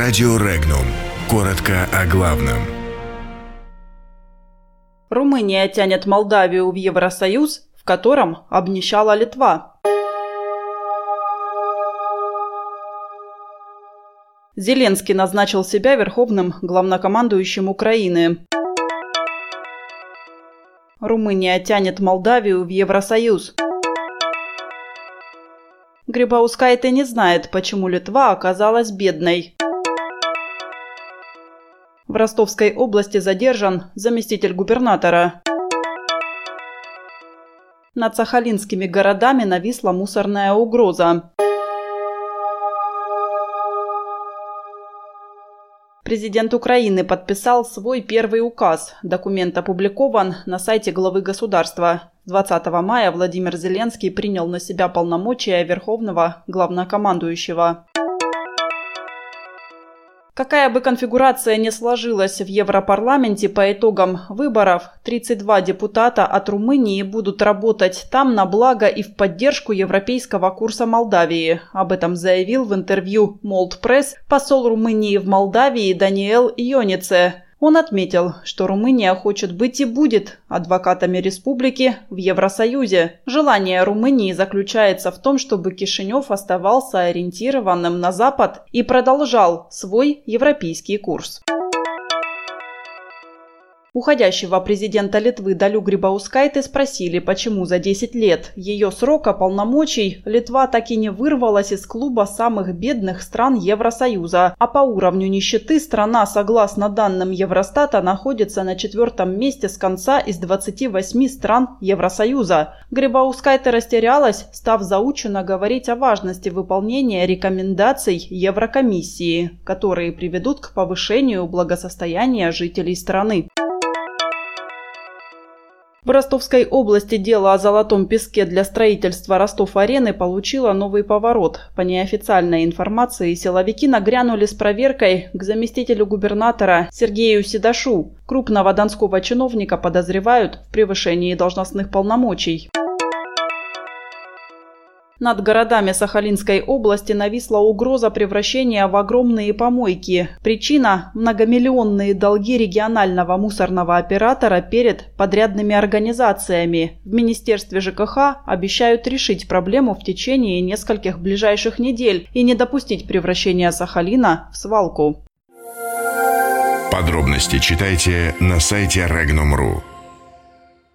Радио Регнум. Коротко о главном. Румыния тянет Молдавию в Евросоюз, в котором обнищала Литва. Зеленский назначил себя верховным главнокомандующим Украины. Румыния тянет Молдавию в Евросоюз. Грибаускайте не знает, почему Литва оказалась бедной. В Ростовской области задержан заместитель губернатора. Над сахалинскими городами нависла мусорная угроза. Президент Украины подписал свой первый указ. Документ опубликован на сайте главы государства. 20 мая Владимир Зеленский принял на себя полномочия Верховного главнокомандующего. Какая бы конфигурация ни сложилась в Европарламенте по итогам выборов, 32 депутата от Румынии будут работать там на благо и в поддержку европейского курса Молдавии. Об этом заявил в интервью Moldpres посол Румынии в Молдавии Даниэл Ионицэ. Он отметил, что Румыния хочет быть и будет адвокатами республики в Евросоюзе. Желание Румынии заключается в том, чтобы Кишинев оставался ориентированным на Запад и продолжал свой европейский курс. Уходящего президента Литвы Далю Грибаускайте спросили, почему за 10 лет ее срока полномочий Литва так и не вырвалась из клуба самых бедных стран Евросоюза, а по уровню нищеты страна, согласно данным Евростата, находится на четвертом месте с конца из 28 стран Евросоюза. Грибаускайте растерялась, став заучено говорить о важности выполнения рекомендаций Еврокомиссии, которые приведут к повышению благосостояния жителей страны. В Ростовской области дело о золотом песке для строительства Ростов-арены получило новый поворот. По неофициальной информации, силовики нагрянули с проверкой к заместителю губернатора Сергею Седашу. Крупного донского чиновника подозревают в превышении должностных полномочий. Над городами Сахалинской области нависла угроза превращения в огромные помойки. Причина – многомиллионные долги регионального мусорного оператора перед подрядными организациями. В Министерстве ЖКХ обещают решить проблему в течение нескольких ближайших недель и не допустить превращения Сахалина в свалку. Подробности читайте на сайте Regnum.ru.